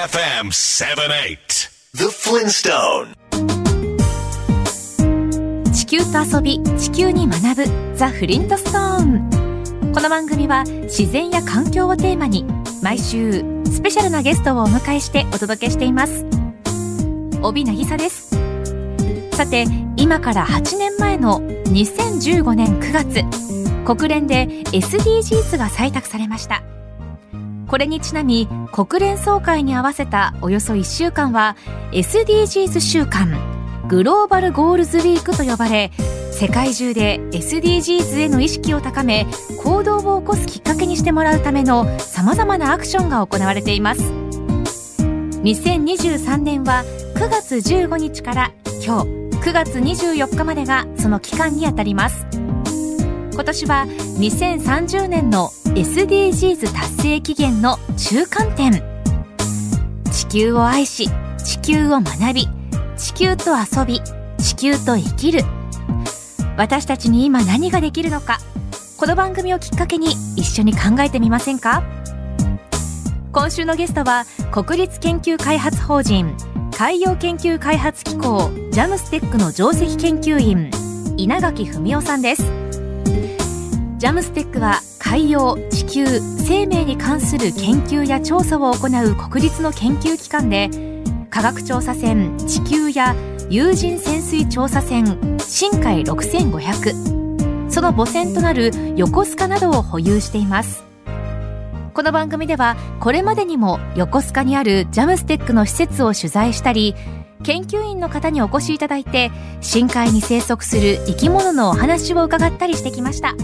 KFM 78 The Flintstone. 地球と遊び地球に学ぶザ・フリントストーンこの番組は自然や環境をテーマに毎週スペシャルなゲストをお迎えしてお届けしています。帯渚です。さて今から8年前の2015年9月国連で SDGs が採択されましたこれにちなみ国連総会に合わせたおよそ1週間は SDGs 週間グローバルゴールズウィークと呼ばれ世界中で SDGs への意識を高め行動を起こすきっかけにしてもらうためのさまざまなアクションが行われています。2023年は9月15日から今日9月24日までがその期間にあたります。今年は2030年の SDGs 達成期限の中間点。地球を愛し地球を学び地球と遊び地球と生きる。私たちに今何ができるのかこの番組をきっかけに一緒に考えてみませんか？今週のゲストは国立研究開発法人海洋研究開発機構ジャムステックの上席研究員稲垣文夫さんです。ジャムステックは海洋地球生命に関する研究や調査を行う国立の研究機関で科学調査船地球や有人潜水調査船深海6500その母船となる横須賀などを保有しています。この番組ではこれまでにも横須賀にあるジャムステックの施設を取材したり研究員の方にお越しいただいて深海に生息する生き物のお話を伺ったりしてきました。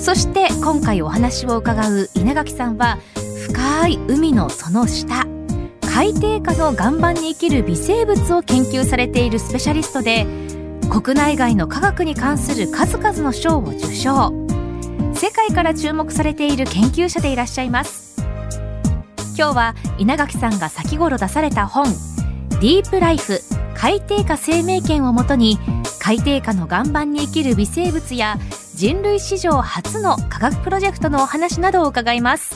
そして今回お話を伺う稲垣さんは深い海のその下海底下の岩盤に生きる微生物を研究されているスペシャリストで国内外の科学に関する数々の賞を受賞。世界から注目されている研究者でいらっしゃいます。今日は稲垣さんが先頃出された本「ディープライフ海底下生命圏」をもとに海底下の岩盤に生きる微生物や人類史上初の科学プロジェクトのお話などを伺います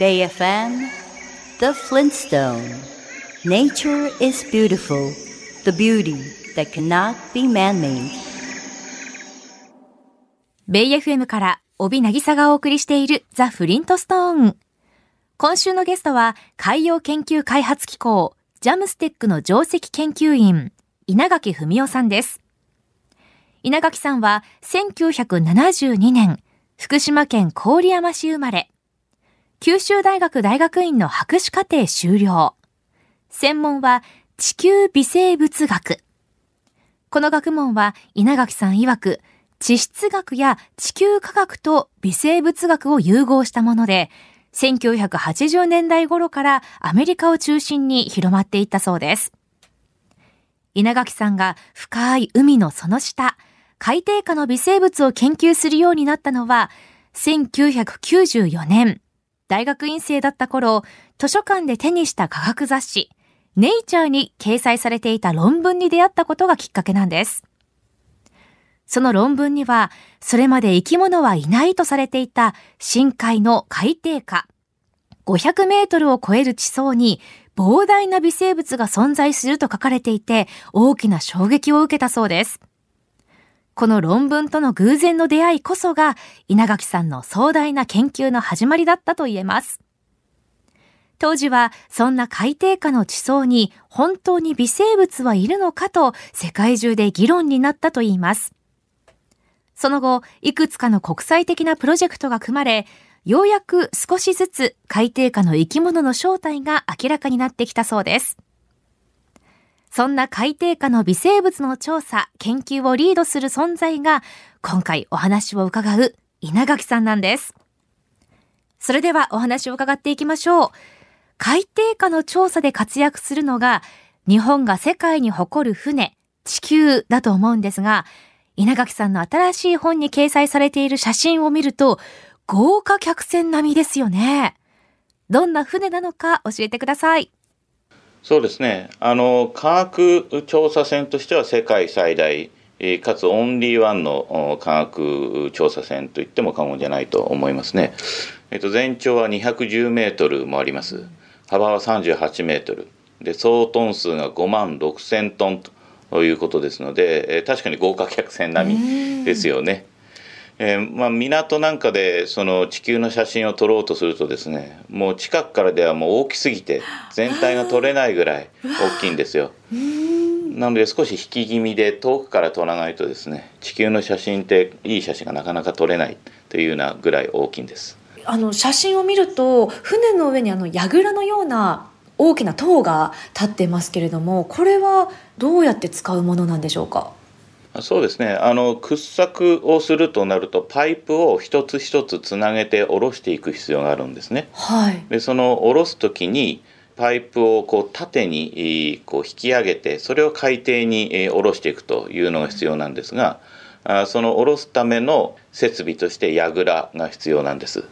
Bay FM The Flintstone Nature is beautiful The beauty that cannot be man-made ベイ FM から帯渚がお送りしているザ・フリントストーン。今週のゲストは海洋研究開発機構ジャムステックの上席研究員稲垣文夫さんです。稲垣さんは1972年福島県郡山市生まれ。九州大学大学院の博士課程修了。専門は地球微生物学。この学問は稲垣さん曰く地質学や地球科学と微生物学を融合したもので、1980年代頃からアメリカを中心に広まっていったそうです。稲垣さんが深い海のその下、海底下の微生物を研究するようになったのは、1994年、大学院生だった頃、図書館で手にした科学雑誌、ネイチャーに掲載されていた論文に出会ったことがきっかけなんです。その論文には、それまで生き物はいないとされていた深海の海底下、500メートルを超える地層に膨大な微生物が存在すると書かれていて、大きな衝撃を受けたそうです。この論文との偶然の出会いこそが、稲垣さんの壮大な研究の始まりだったと言えます。当時はそんな海底下の地層に本当に微生物はいるのかと世界中で議論になったといいます。その後、いくつかの国際的なプロジェクトが組まれ、ようやく少しずつ海底下の生き物の正体が明らかになってきたそうです。そんな海底下の微生物の調査、研究をリードする存在が、今回お話を伺う稲垣さんなんです。それではお話を伺っていきましょう。海底下の調査で活躍するのが、日本が世界に誇る船、地球だと思うんですが、稲垣さんの新しい本に掲載されている写真を見ると、豪華客船並みですよね。どんな船なのか教えてください。そうですね。あの、科学調査船としては世界最大、かつオンリーワンの科学調査船といっても過言じゃないと思いますね。えっと、全長は210メートルもあります幅は38メートルで総トン数が5万6千トンということですので、え、確かに豪華客船並みですよね。えー、まあ、港なんかでその地球の写真を撮ろうとするとですねもう近くからではもう大きすぎて全体が撮れないぐらい大きいんですよ。なので少し引き気味で遠くから撮らないとですね地球の写真っていい写真がなかなか撮れないというようなぐらい大きいんです。あの写真を見ると船の上にあの櫓のような大きな塔が立ってますけれどもこれはどうやって使うものなんでしょうか？そうですね。あの掘削をするとなるとパイプを一つ一つつなげて下ろしていく必要があるんですね。はい、でその下ろす時にパイプをこう縦にこう引き上げてそれを海底に下ろしていくというのが必要なんですがその下ろすための設備として櫓が必要なんです。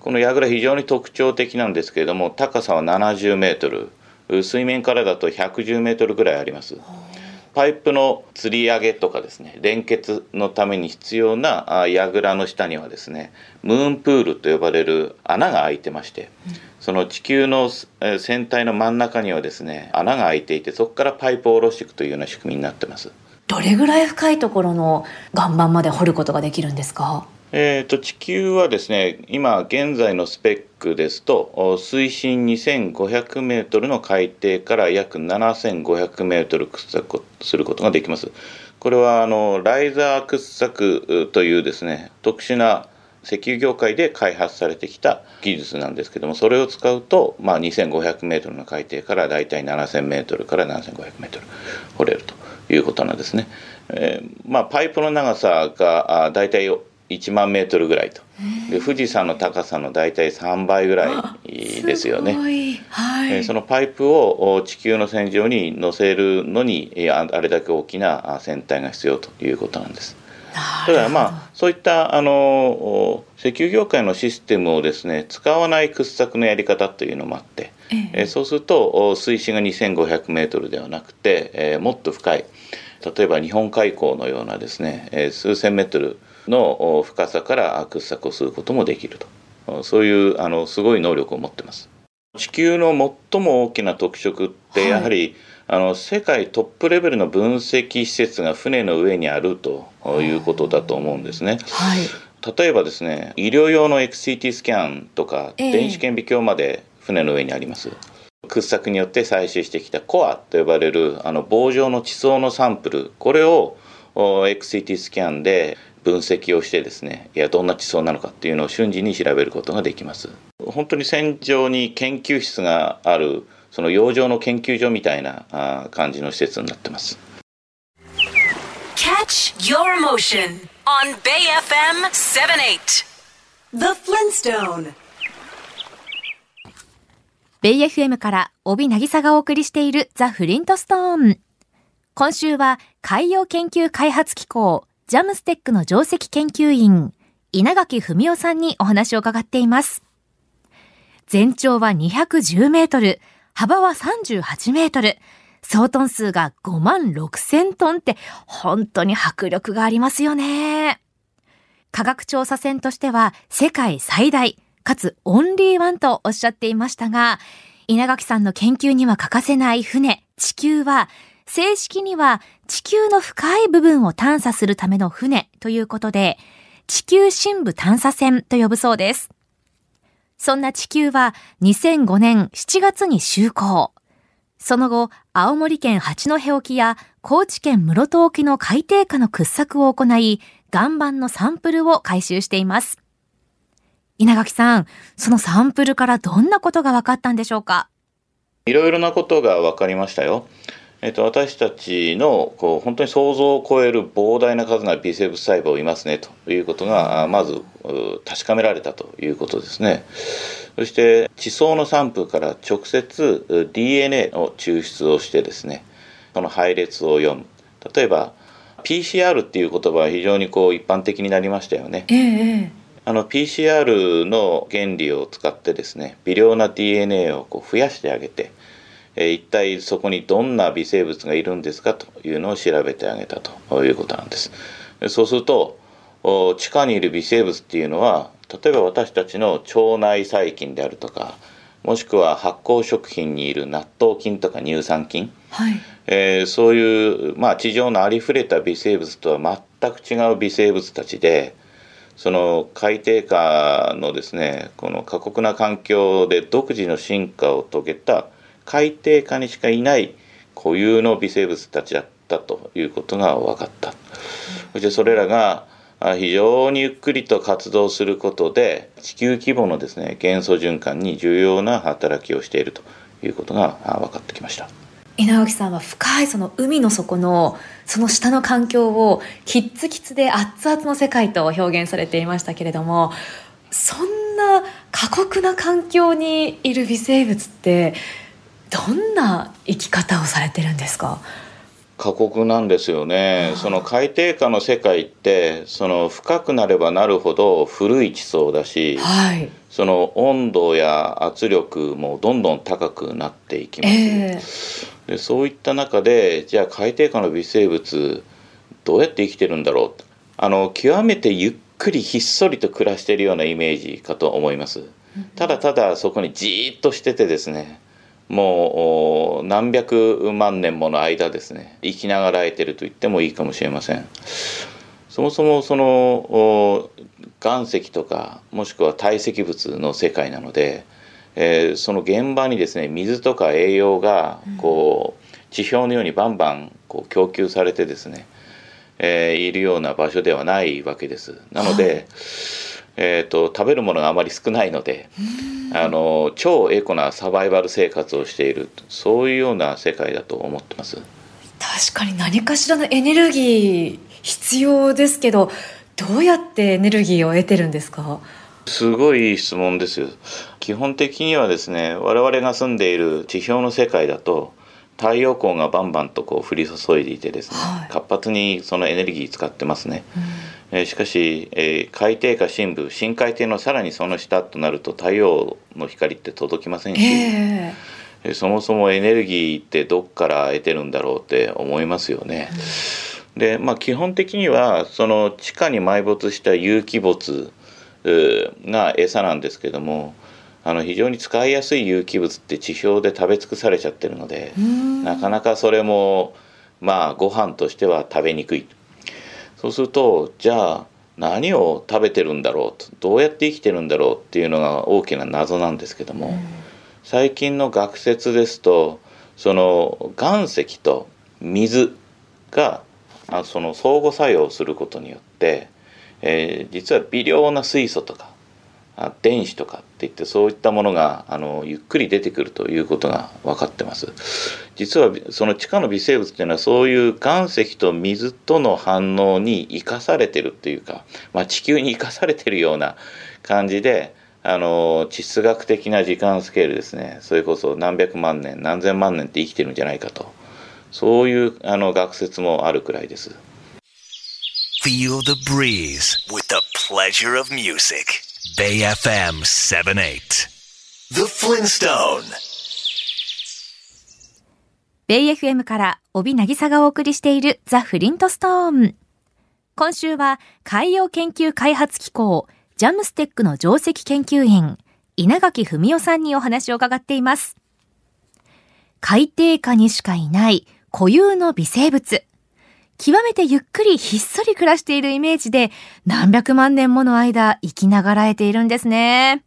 この櫓非常に特徴的なんですけれども高さは70メートル。水面からだと110メートルぐらいありますパイプの吊り上げとかですね連結のために必要な櫓の下にはですねムーンプールと呼ばれる穴が開いてまして、その地球の船体の真ん中にはですね穴が開いていてそこからパイプを下ろしていくというような仕組みになってます。どれぐらい深いところの岩盤まで掘ることができるんですか？えーと、地球はですね今現在のスペックですと水深2500メートルの海底から約7500メートル掘削することができます。これはあのライザー掘削というですね特殊な石油業界で開発されてきた技術なんですけどもそれを使うと、まあ、2500メートルの海底からだいたい7000メートルから7500メートル掘れるということなんですね。えー、まあ、パイプの長さがだいたい1万メートルぐらいと。で富士山の高さの大体3倍ぐらいですよね。はい、そのパイプを地球の線上に乗せるのにあれだけ大きな船体が必要ということなんです。ただまあそういったあの石油業界のシステムをですね使わない掘削のやり方というのもあって、ええ。そうすると水深が2500メートルではなくて、えー、もっと深い。例えば日本海溝のようなですね、えー、数千メートルの深さから掘削をすることもできるとそういうあのすごい能力を持ってます。地球の最も大きな特色ってやはり、はいあの世界トップレベルの分析施設が船の上にあるということだと思うんですね。はい、例えばですね医療用の XCT スキャンとか、えー、電子顕微鏡まで船の上にあります。掘削によって採取してきたコアと呼ばれるあの棒状の地層のサンプルこれを XCT スキャンで分析をしてですねいやどんな地層なのかっていうのを瞬時に調べることができます。本当に船上に研究室があるその洋上の研究所みたいな感じの施設になってます。Catch your motion on Bay FM 78 The Flintstone. ベイ FM から帯渚がお送りしているザ・フリントストーン。今週は海洋研究開発機構ジャムステックの上席研究員稲垣文夫さんにお話を伺っています。全長は210メートル、幅は38メートル、総トン数が5万6千トンって本当に迫力がありますよね。科学調査船としては世界最大、かつオンリーワンとおっしゃっていましたが、稲垣さんの研究には欠かせない船、地球は、正式には地球の深い部分を探査するための船ということで、地球深部探査船と呼ぶそうです。そんな地球は2005年7月に就航。その後、青森県八戸沖や高知県室戸沖の海底下の掘削を行い、岩盤のサンプルを回収しています。稲垣さん、そのサンプルからどんなことが分かったんでしょうか？いろいろなことが分かりましたよ。えっと、私たちのこう本当に想像を超える膨大な数が微生物細胞いますねということがまず確かめられたということですね。そして地層のサンプルから直接 DNA を抽出をしてですねその配列を読む例えば PCR っていう言葉は非常にこう一般的になりましたよね。ええあの PCR の原理を使ってですね微量な DNA をこう増やしてあげて、えー、一体そこにどんな微生物がいるんですかというのを調べてあげたということなんです。そうすると地下にいる微生物っていうのは例えば私たちの腸内細菌であるとかもしくは発酵食品にいる納豆菌とか乳酸菌、はいえーそういう、まあ、地上のありふれた微生物とは全く違う微生物たちでその海底下のですねこの過酷な環境で独自の進化を遂げた海底下にしかいない固有の微生物たちだったということが分かった。そしてそれらがあ非常にゆっくりと活動することで地球規模のですね元素循環に重要な働きをしているということが分かってきました。稲垣さんは深いその海の底のその下の環境をキッツキツで熱々の世界と表現されていましたけれどもそんな過酷な環境にいる微生物ってどんな生き方をされてるんですか？過酷なんですよね、その海底下の世界ってその深くなればなるほど古い地層だしはい。その温度や圧力もどんどん高くなっていきます、ええ。でそういった中でじゃあ海底下の微生物どうやって生きてるんだろう？あの極めてゆっくりひっそりと暮らしているようなイメージかと思います。ただただそこにじーっとしててですねもうお何百万年もの間ですね。生きながらえてると言ってもいいかもしれません。そもそもそのお岩石とかもしくは堆積物の世界なので、えーその現場にですね水とか栄養がこう地表のようにバンバンこう供給されてですね、えーいるような場所ではないわけです。なので、えー、と食べるものがあまり少ないのであの超エコなサバイバル生活をしているそういうような世界だと思ってます。確かに何かしらのエネルギー必要ですけどどうやってエネルギーを得てるんですか？すごい質問ですよ。基本的にはですね我々が住んでいる地表の世界だと太陽光がバンバンとこう降り注いでいてですね、はい。活発にそのエネルギー使ってますね、えーしかし、えー海底下深部深海底のさらにその下となると太陽の光って届きませんし、ええ。ーそもそもエネルギーってどっから得てるんだろうって思いますよね。でまあ基本的にはその地下に埋没した有機物が餌なんですけどもあの非常に使いやすい有機物って地表で食べ尽くされちゃってるのでなかなかそれもまあご飯としては食べにくいそうするとじゃあ何を食べてるんだろうとどうやって生きてるんだろうっていうのが大きな謎なんですけども、最近の学説ですとその岩石と水があその相互作用することによって、えー実は微量な水素とかあ電子とかっていってそういったものがあのゆっくり出てくるということが分かってます。実はその地下の微生物っていうのはそういう岩石と水との反応に生かされてるっていうか、まあ、地球に生かされてるような感じであの地質学的な時間スケールですね。それこそ何百万年何千万年って生きてるんじゃないかと。そういうあの学説もあるくらいです。Feel the breeze with the pleasure of music. Bay FM 78. The Flintstone. ベイ FM から帯渚がお送りしているザ・フリントストーン。今週は海洋研究開発機構ジャムステックの上席研究員稲垣文夫さんにお話を伺っています。海底下にしかいない固有の微生物。極めてゆっくりひっそり暮らしているイメージで何百万年もの間生きながらえているんですね。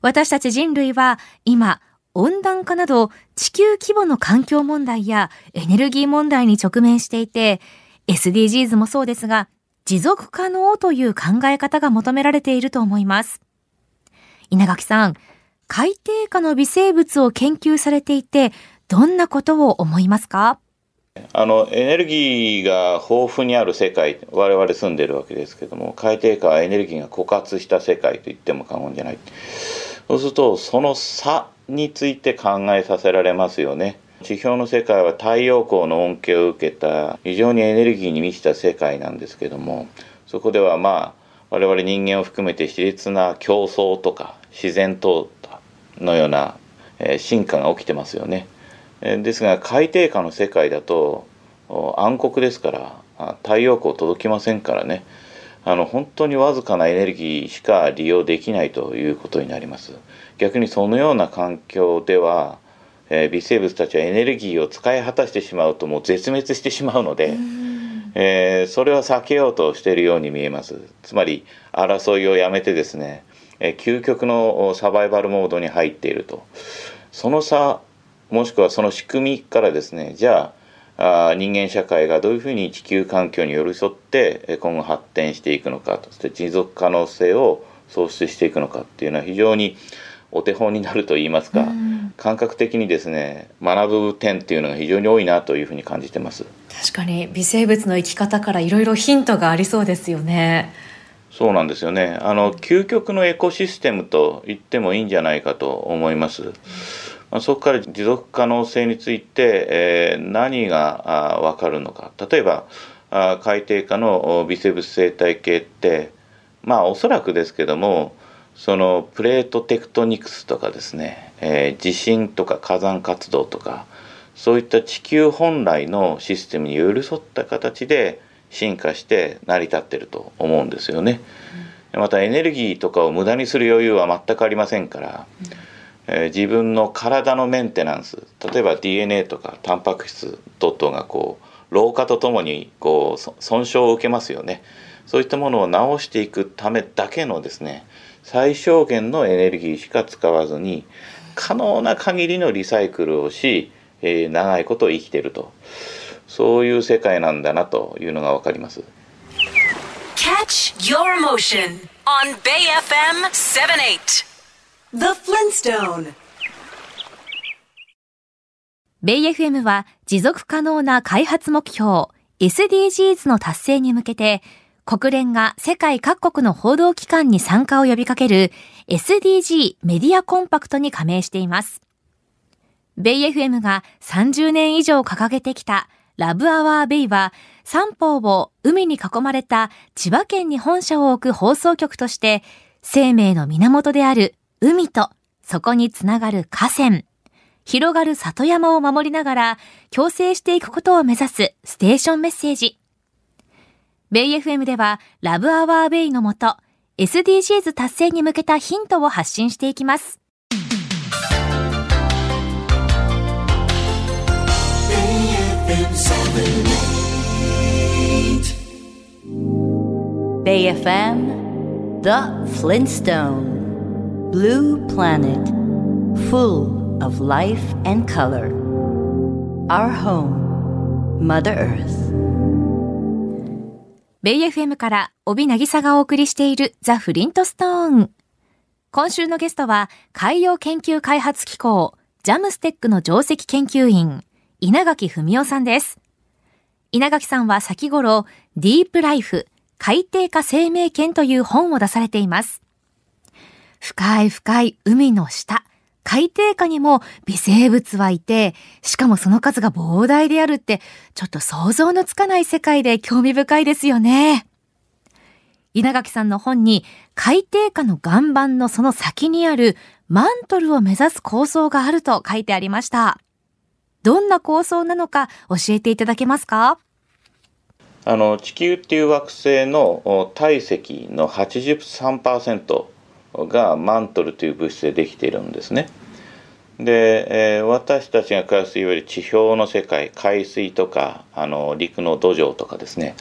私たち人類は今温暖化など地球規模の環境問題やエネルギー問題に直面していて SDGs もそうですが持続可能という考え方が求められていると思います。稲垣さん、海底下の微生物を研究されていてどんなことを思いますか？あのエネルギーが豊富にある世界我々住んでるわけですけども海底下はエネルギーが枯渇した世界と言っても過言じゃないそうするとその差について考えさせられますよね地表の世界は太陽光の恩恵を受けた非常にエネルギーに満ちた世界なんですけどもそこではまあ我々人間を含めて熾烈な競争とか自然淘汰のような、進化が起きてますよね。えーですが海底下の世界だとお暗黒ですからあ太陽光届きませんからね。あの本当にわずかなエネルギーしか利用できないということになります。逆にそのような環境では、えー、微生物たちはエネルギーを使い果たしてしまうともう絶滅してしまうので、えー、それは避けようとしているように見えます。つまり争いをやめてですね、えー、究極のサバイバルモードに入っていると。その差もしくはその仕組みからですねじゃああ人間社会がどういうふうに地球環境に寄り添って今後発展していくのかそして持続可能性を創出していくのかっていうのは非常にお手本になると言いますか、うん、感覚的にですね学ぶ点っていうのが非常に多いなというふうに感じてます。確かに微生物の生き方からいろいろヒントがありそうですよね。そうなんですよね。あの究極のエコシステムと言ってもいいんじゃないかと思います、そこから持続可能性について、えー、何が分かるのか。例えばあ海底下の微生物生態系ってまあおそらくですけどもそのプレートテクトニクスとかですね、えー、地震とか火山活動とかそういった地球本来のシステムに寄り添った形で進化して成り立ってると思うんですよね。またエネルギーとかを無駄にする余裕は全くありませんから、うんえー、自分の体のメンテナンス。例えば DNA とかタンパク質等々がこう老化とともにこう損傷を受けますよね。そういったものを治していくためだけのですね最小限のエネルギーしか使わずに可能な限りのリサイクルをし、えー、長いこと生きてると。そういう世界なんだなというのが分かります。Catch your motion on Bay FM 78 The Flintstone ベイ FM は持続可能な開発目標 SDGs の達成に向けて国連が世界各国の報道機関に参加を呼びかける SDG メディアコンパクトに加盟しています。ベイ FM が30年以上掲げてきたラブアワーベイは三方を海に囲まれた千葉県に本社を置く放送局として生命の源である海とそこにつながる河川、広がる里山を守りながら共生していくことを目指すステーションメッセージ。ベイ FM ではラブアワーベイのもと SDGs 達成に向けたヒントを発信していきます。Bay FM The Flintstone Blue planet, full of life and color. Our home, Mother Earth. ベイ FM から帯渚がお送りしているザ・フリントストーン。今週のゲストは海洋研究開発機構ジャムステックの上席研究員稲垣文夫さんです。稲垣さんは先頃ディープライフ海底下生命圏という本を出されています。深い深い海の下、海底下にも微生物はいて、しかもその数が膨大であるって、ちょっと想像のつかない世界で興味深いですよね。稲垣さんの本に海底下の岩盤のその先にあるマントルを目指す構想があると書いてありました。どんな構想なのか教えていただけますか？あの地球っていう惑星の体積の83%がマントルという物質でできているんですね。で、えー、私たちが暮らすいわゆる地表の世界海水とかあの陸の土壌とかですね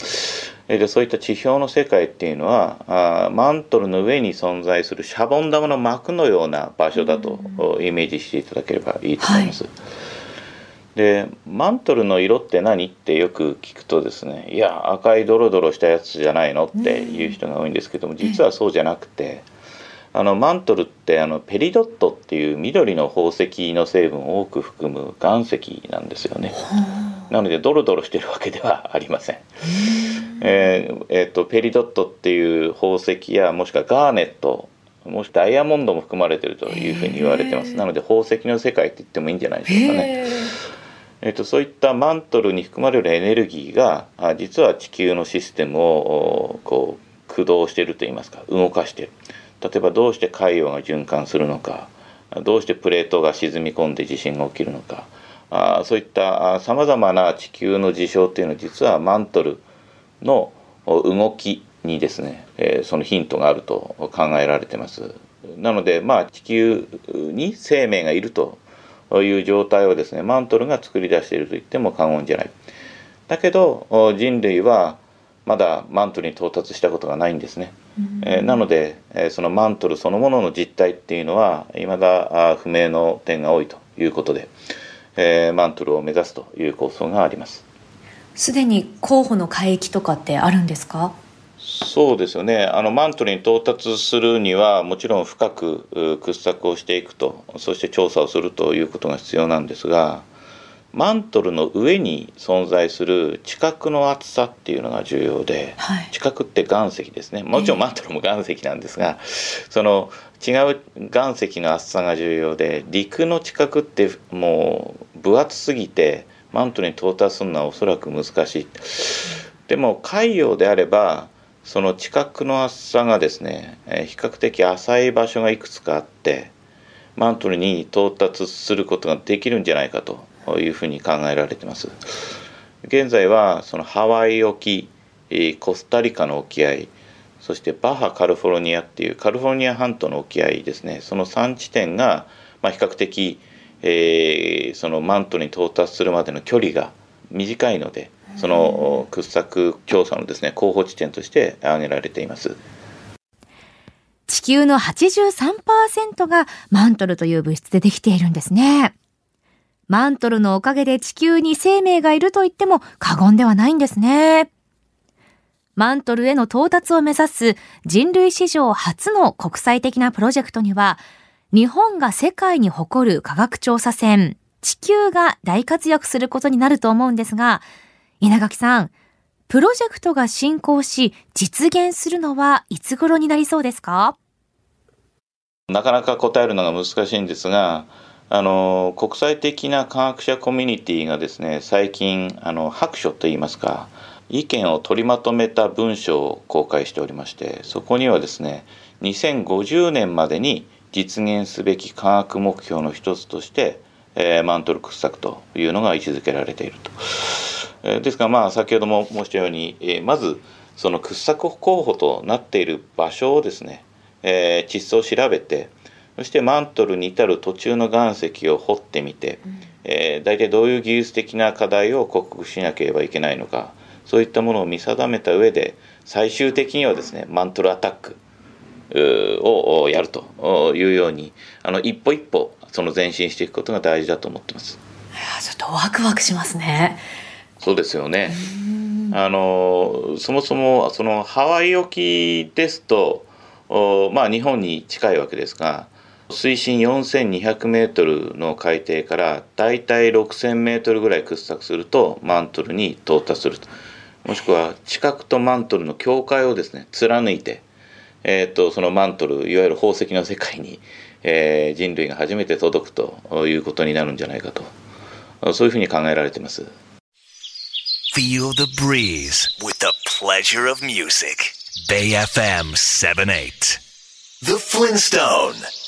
でそういった地表の世界っていうのはあマントルの上に存在するシャボン玉の膜のような場所だとイメージしていただければいいと思います。はいでマントルの色って何ってよく聞くとですねいや赤いドロドロしたやつじゃないのっていう人が多いんですけども実はそうじゃなくてあのマントルってあのペリドットっていう緑の宝石の成分を多く含む岩石なんですよね。なのでドロドロしてるわけではありません。えー、えー、とペリドットっていう宝石やもしくはガーネットもしくはダイヤモンドも含まれてるというふうに言われてます。なので宝石の世界って言ってもいいんじゃないでしょうかね。えーと、そういったマントルに含まれるエネルギーがあ実は地球のシステムをこう駆動しているといいますか動かしている。例えばどうして海洋が循環するのかどうしてプレートが沈み込んで地震が起きるのかあそういったさまざまな地球の事象っていうのは実はマントルの動きにですね、えー、そのヒントがあると考えられてます。なのでまあ地球に生命がいるという状態をですねマントルが作り出していると言っても過言じゃない。だけど人類はまだマントルに到達したことがないんですね、えー、なので、えー、そのマントルそのものの実態っていうのはいまだ不明の点が多いということで、えー、マントルを目指すという構想があります。すでに候補の海域とかってあるんですか？そうですよね。あのマントルに到達するにはもちろん深く掘削をしていくとそして調査をするということが必要なんですがマントルの上に存在する地殻の厚さっていうのが重要で、はい、地殻って岩石ですね。もちろんマントルも岩石なんですが、その違う岩石の厚さが重要で陸の地殻ってもう分厚すぎてマントルに到達するのはおそらく難しい。でも海洋であればその地殻の厚さがですね、え比較的浅い場所がいくつかあってマントルに到達することができるんじゃないかというふうに考えられてます。現在はそのハワイ沖コスタリカの沖合そしてバハカリフォルニアっていうカリフォルニア半島の沖合ですね。その3地点が、まあ、比較的、えー、そのマントに到達するまでの距離が短いのでその掘削調査のですね候補地点として挙げられています。地球の83%がマントルという物質でできているんですね。マントルのおかげで地球に生命がいると言っても過言ではないんですね。マントルへの到達を目指す人類史上初の国際的なプロジェクトには日本が世界に誇る科学調査船地球が大活躍することになると思うんですが稲垣さん、プロジェクトが進行し実現するのはいつ頃になりそうですか？なかなか答えるのが難しいんですが、あの国際的な科学者コミュニティがですね最近あの白書といいますか意見を取りまとめた文書を公開しておりましてそこにはですね2050年までに実現すべき科学目標の一つとして、えー、マントル掘削というのが位置づけられていると。えですからまあ先ほども申したように、えまずその掘削候補となっている場所をですね、え地質を調べてそしてマントルに至る途中の岩石を掘ってみて、うん、えー、大体どういう技術的な課題を克服しなければいけないのかそういったものを見定めた上で最終的にはですねマントルアタックをやるというようにあの一歩一歩その前進していくことが大事だと思ってます。いやちょっとワクワクしますね。そうですよね。あのそもそもそのハワイ沖ですとまあ日本に近いわけですが水深4200メートルの海底からだいたい6000メートルぐらい掘削するとマントルに到達するともしくは地殻とマントルの境界をですね貫いて、えーと、そのマントルいわゆる宝石の世界に、えー、人類が初めて届くということになるんじゃないかとそういうふうに考えられています。Feel the breeze with the pleasure of music. Bay FM 78. The Flintstone.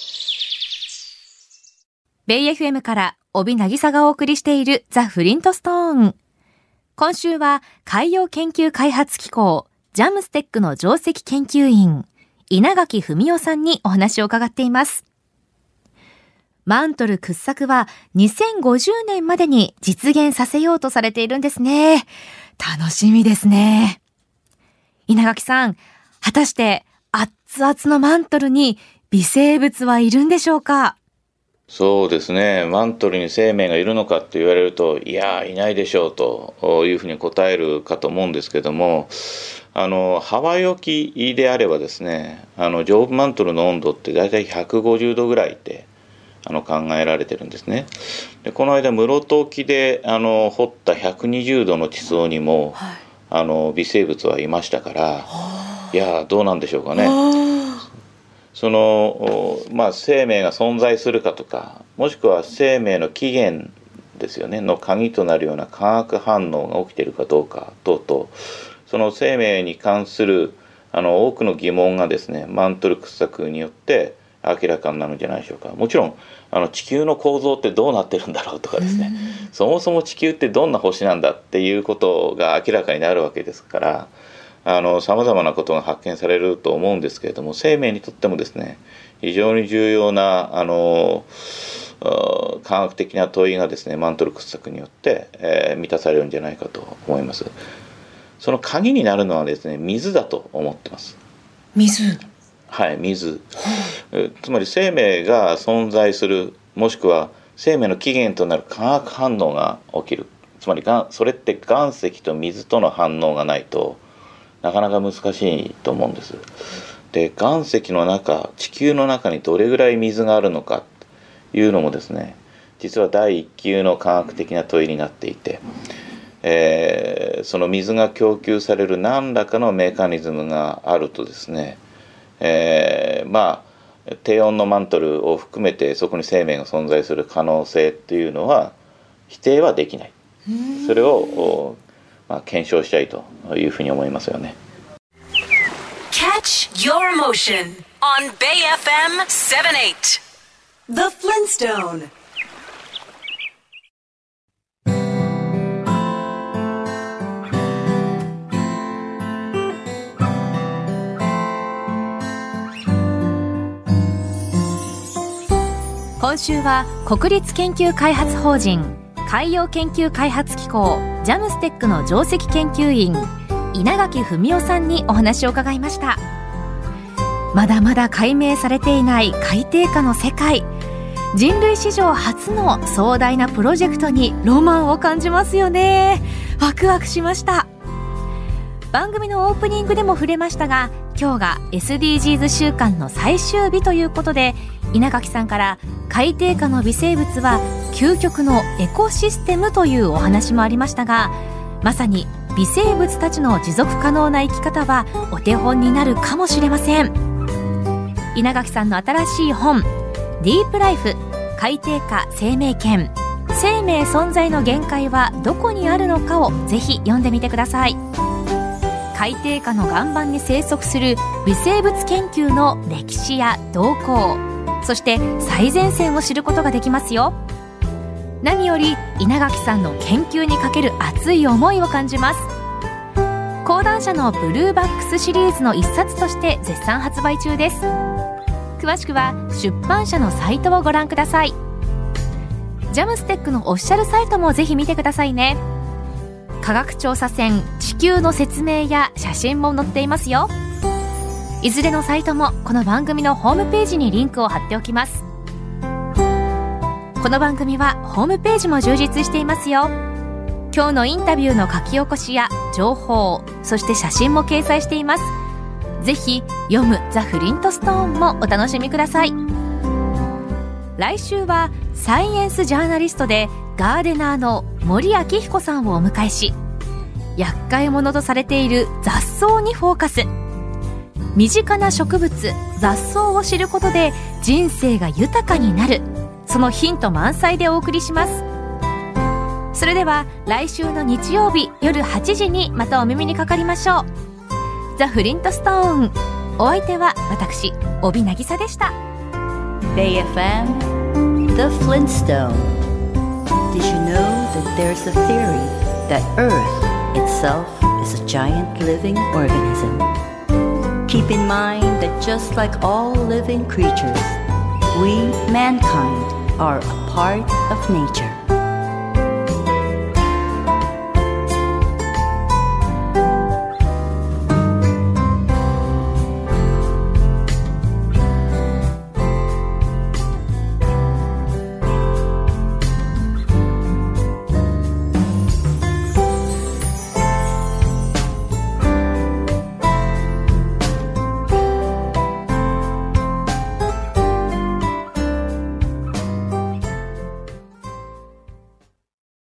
ベイ FM から帯渚がお送りしているザ・フリントストーン。今週は海洋研究開発機構ジャムステックの上席研究員稲垣文夫さんにお話を伺っています。マントル掘削は2050年までに実現させようとされているんですね。楽しみですね。稲垣さん、果たして熱々のマントルに微生物はいるんでしょうか？そうですね。マントルに生命がいるのかって言われると、いや、いないでしょうというふうに答えるかと思うんですけども、あの、ハワイ沖であればですね、あの、上部マントルの温度って大体150度ぐらいで、あの考えられてるんですね。でこの間室戸沖であの掘った120度の地層にも、はい、あの微生物はいましたからいやどうなんでしょうかね。そのまあ生命が存在するかとかもしくは生命の起源ですよね。の鍵となるような化学反応が起きているかどうか等々。その生命に関するあの多くの疑問がですねマントル掘削によって明らかになるんじゃないでしょうか。もちろんあの地球の構造ってどうなってるんだろうとかですね。そもそも地球ってどんな星なんだっていうことが明らかになるわけですからさまざまなことが発見されると思うんですけれども生命にとってもですね非常に重要なあの科学的な問いがですねマントル掘削によって、えー、満たされるんじゃないかと思います。その鍵になるのはですね水だと思ってます。水。はい水。つまり生命が存在するもしくは生命の起源となる化学反応が起きる。つまりがそれって岩石と水との反応がないとなかなか難しいと思うんです。で岩石の中地球の中にどれぐらい水があるのかというのもですね実は第一級の科学的な問いになっていて、えー、その水が供給される何らかのメカニズムがあるとですね、えー、まあ低温のマントルを含めてそこに生命が存在する可能性っていうのは否定はできないそれを、まあ、検証したいというふうに思いますよね。Catch your motion on Bay FM 78 The Flintstone 今週は国立研究開発法人海洋研究開発機構ジャムステックの上席研究員稲垣文夫さんにお話を伺いました。まだまだ解明されていない海底下の世界人類史上初の壮大なプロジェクトにロマンを感じますよね。ワクワクしました。番組のオープニングでも触れましたが今日が SDGs 週間の最終日ということで稲垣さんから海底下の微生物は究極のエコシステムというお話もありましたがまさに微生物たちの持続可能な生き方はお手本になるかもしれません。稲垣さんの新しい本「ディープライフ海底下生命圏生命存在の限界はどこにあるのか」をぜひ読んでみてください。海底下の岩盤に生息する微生物研究の歴史や動向そして最前線を知ることができますよ。何より稲垣さんの研究にかける熱い思いを感じます。講談社のブルーバックスシリーズの一冊として絶賛発売中です。詳しくは出版社のサイトをご覧ください。ジャムステックのオフィシャルサイトもぜひ見てくださいね。科学調査船地球の説明や写真も載っていますよ。いずれのサイトもこの番組のホームページにリンクを貼っておきます。この番組はホームページも充実していますよ。今日のインタビューの書き起こしや情報そして写真も掲載しています。ぜひ読むザ・フリントストーンもお楽しみください。来週はサイエンスジャーナリストでガーデナーの森明彦さんをお迎えし厄介者とされている雑草にフォーカス。身近な植物雑草を知ることで人生が豊かになる。そのヒント満載でお送りします。それでは来週の日曜日夜8時にまたお耳にかかりましょう。ザ・フリントストーン。お相手は私帯渚でした。BayFM The Flintstone Did you know that there's a theory that Earth itself is a giant living organism? Keep in mind that just like all living creatures, we, mankind, are a part of nature.